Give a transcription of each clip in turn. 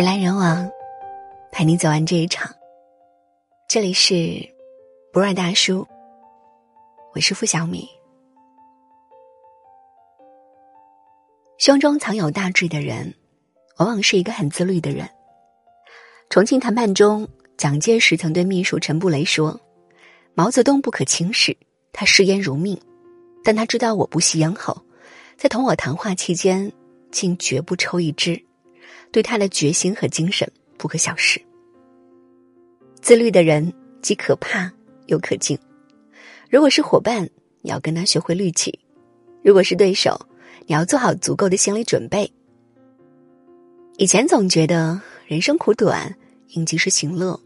人来人往，陪你走完这一场。这里是不二大叔，我是付小米。胸中藏有大志的人，往往是一个很自律的人。重庆谈判中，蒋介石曾对秘书陈布雷说：“毛泽东不可轻视，他视烟如命，但他知道我不吸烟后，在同我谈话期间，竟绝不抽一支。对他的决心和精神不可小视。自律的人既可怕又可敬。如果是伙伴，你要跟他学会律己；如果是对手，你要做好足够的心理准备。以前总觉得人生苦短，应及时行乐。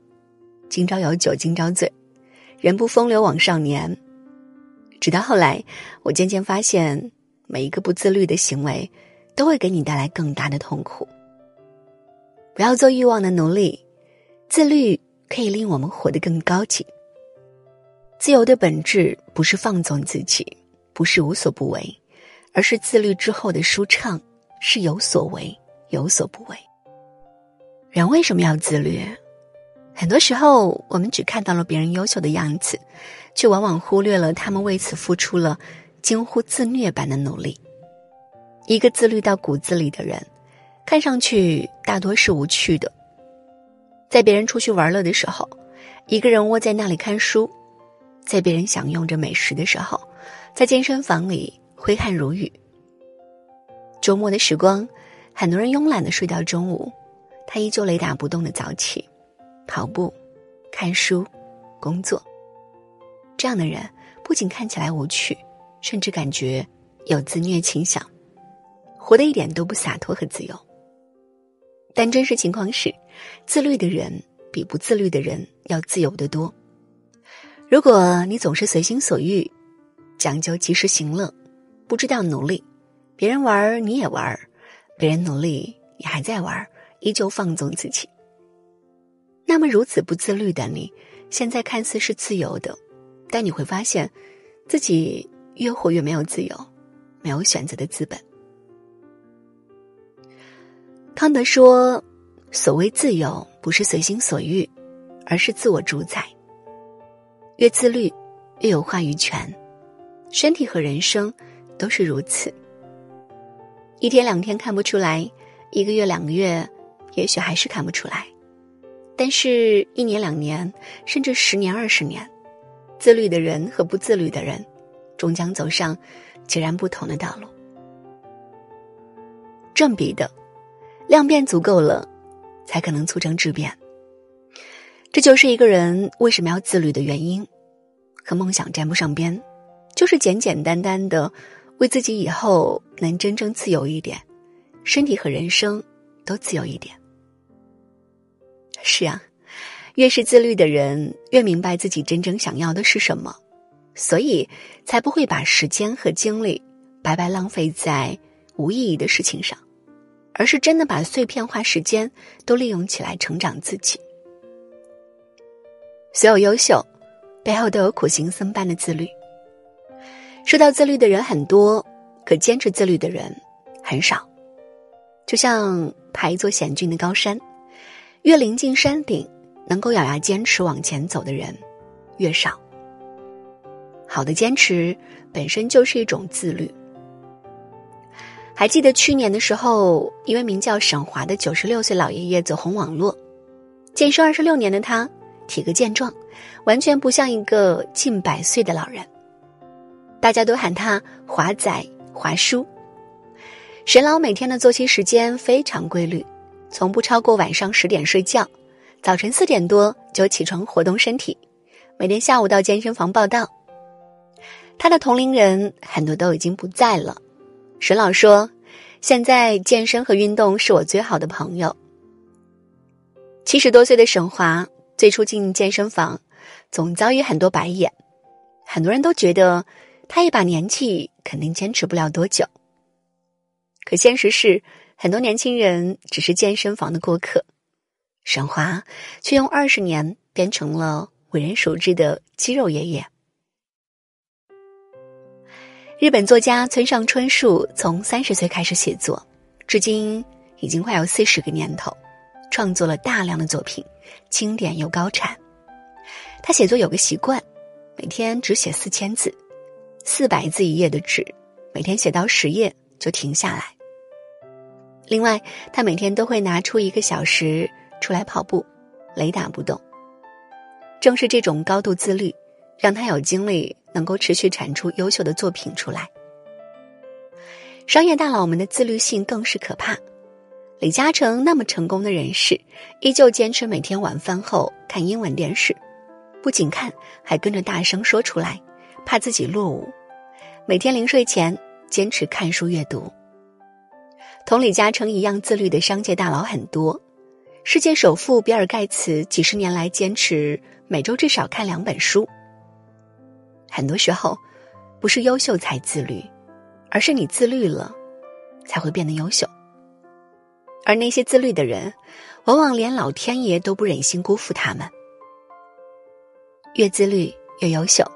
今朝有酒今朝醉，人不风流枉少年。直到后来，我渐渐发现，每一个不自律的行为，都会给你带来更大的痛苦。不要做欲望的奴隶，自律可以令我们活得更高级。自由的本质不是放纵自己，不是无所不为。而是自律之后的舒畅，是有所为，有所不为。人为什么要自律？很多时候，我们只看到了别人优秀的样子，却往往忽略了他们为此付出了近乎自虐般的努力。一个自律到骨子里的人，看上去大多是无趣的。在别人出去玩乐的时候，一个人窝在那里看书；在别人享用着美食的时候，在健身房里。挥汗如雨。周末的时光，很多人慵懒的睡到中午，他依旧雷打不动的早起，跑步、看书、工作。这样的人不仅看起来无趣，甚至感觉有自虐倾向，活得一点都不洒脱和自由。但真实情况是，自律的人比不自律的人要自由得多。如果你总是随心所欲，讲究及时行乐。不知道努力，别人玩你也玩，别人努力你还在玩，依旧放纵自己。那么如此不自律的你，现在看似是自由的，但你会发现，自己越活越没有自由，没有选择的资本。康德说：“所谓自由，不是随心所欲，而是自我主宰。越自律，越有话语权，身体和人生。”都是如此。一天两天看不出来，一个月两个月，也许还是看不出来。但是，一年两年，甚至十年二十年，自律的人和不自律的人，终将走上截然不同的道路。正比的，量变足够了，才可能促成质变。这就是一个人为什么要自律的原因，和梦想沾不上边，就是简简单单的。为自己以后能真正自由一点，身体和人生都自由一点。是啊，越是自律的人，越明白自己真正想要的是什么，所以才不会把时间和精力白白浪费在无意义的事情上，而是真的把碎片化时间都利用起来成长自己。所有优秀背后都有苦行僧般的自律。说到自律的人很多，可坚持自律的人很少。就像爬一座险峻的高山，越临近山顶，能够咬牙坚持往前走的人越少。好的坚持本身就是一种自律。还记得去年的时候，一位名叫沈华的九十六岁老爷爷走红网络，健身二十六年的他，体格健壮，完全不像一个近百岁的老人。大家都喊他华仔、华叔。沈老每天的作息时间非常规律，从不超过晚上十点睡觉，早晨四点多就起床活动身体，每天下午到健身房报道。他的同龄人很多都已经不在了。沈老说：“现在健身和运动是我最好的朋友。”七十多岁的沈华最初进健身房，总遭遇很多白眼，很多人都觉得。他一把年纪，肯定坚持不了多久。可现实是，很多年轻人只是健身房的过客，沈华却用二十年变成了为人熟知的肌肉爷爷。日本作家村上春树从三十岁开始写作，至今已经快有四十个年头，创作了大量的作品，经典又高产。他写作有个习惯，每天只写四千字，四百字一页的纸，每天写到十页就停下来。另外，他每天都会拿出一个小时出来跑步，雷打不动。正是这种高度自律，让他有精力能够持续产出优秀的作品出来。商业大佬们的自律性更是可怕。李嘉诚那么成功的人士，依旧坚持每天晚饭后看英文电视，不仅看，还跟着大声说出来，怕自己落伍。每天临睡前坚持看书阅读。同李嘉诚一样自律的商界大佬很多，世界首富比尔盖茨几十年来坚持每周至少看两本书。很多时候，不是优秀才自律，而是你自律了，才会变得优秀。而那些自律的人，往往连老天爷都不忍心辜负他们。越自律越优秀，《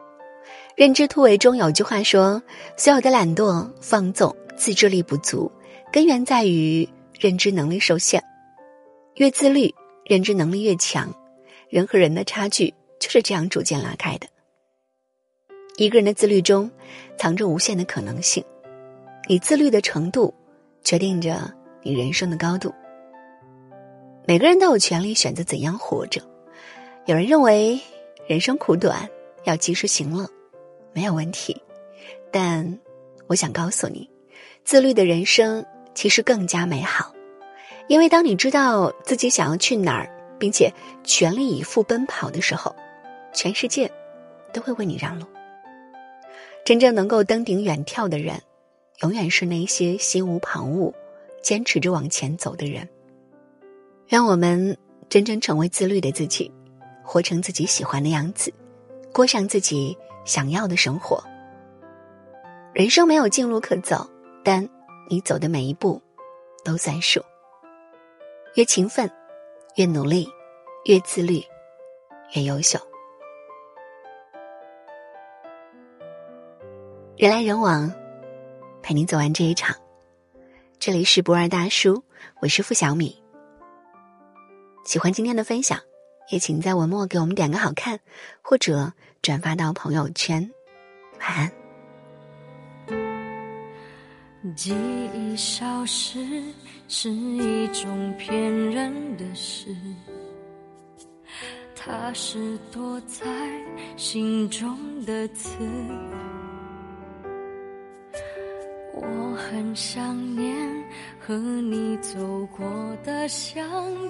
认知突围》中有句话说：“所有的懒惰、放纵、自制力不足。”根源在于认知能力受限，越自律，认知能力越强，人和人的差距就是这样逐渐拉开的。一个人的自律中，藏着无限的可能性，你自律的程度，决定着你人生的高度。每个人都有权利选择怎样活着。有人认为人生苦短，要及时行乐，没有问题，但我想告诉你，自律的人生。其实更加美好，因为当你知道自己想要去哪儿，并且全力以赴奔跑的时候，全世界都会为你让路。真正能够登顶远眺的人，永远是那些心无旁骛、坚持着往前走的人。让我们真正成为自律的自己，活成自己喜欢的样子，过上自己想要的生活。人生没有近路可走，但。你走的每一步，都算数。越勤奋，越努力，越自律，越优秀。人来人往，陪你走完这一场。这里是不二大叔，我是付小米。喜欢今天的分享，也请在文末给我们点个好看，或者转发到朋友圈。晚安。记忆消失是一种骗人的事，它是躲在心中的刺。我很想念和你走过的巷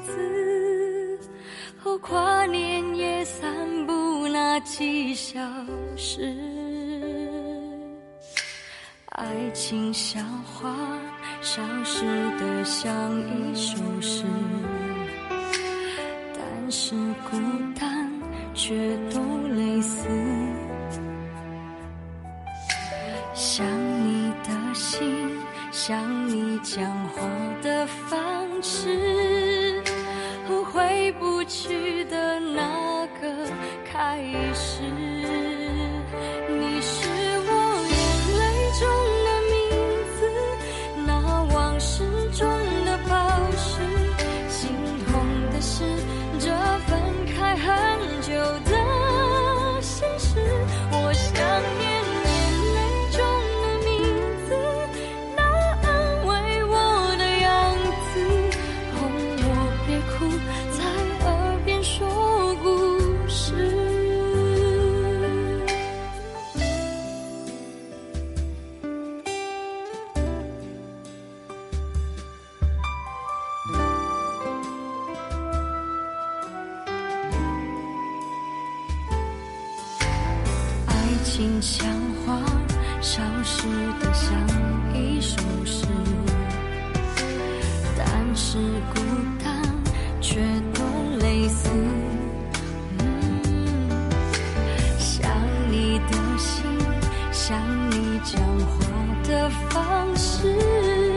子，和跨年夜散步那几小时。爱情像花，消失的像一首诗，但是孤单却都类似。想你讲话的方式，和回不去的那个开始。消失的像一首诗，但是孤单却都类似。想你的心，想你讲话的方式。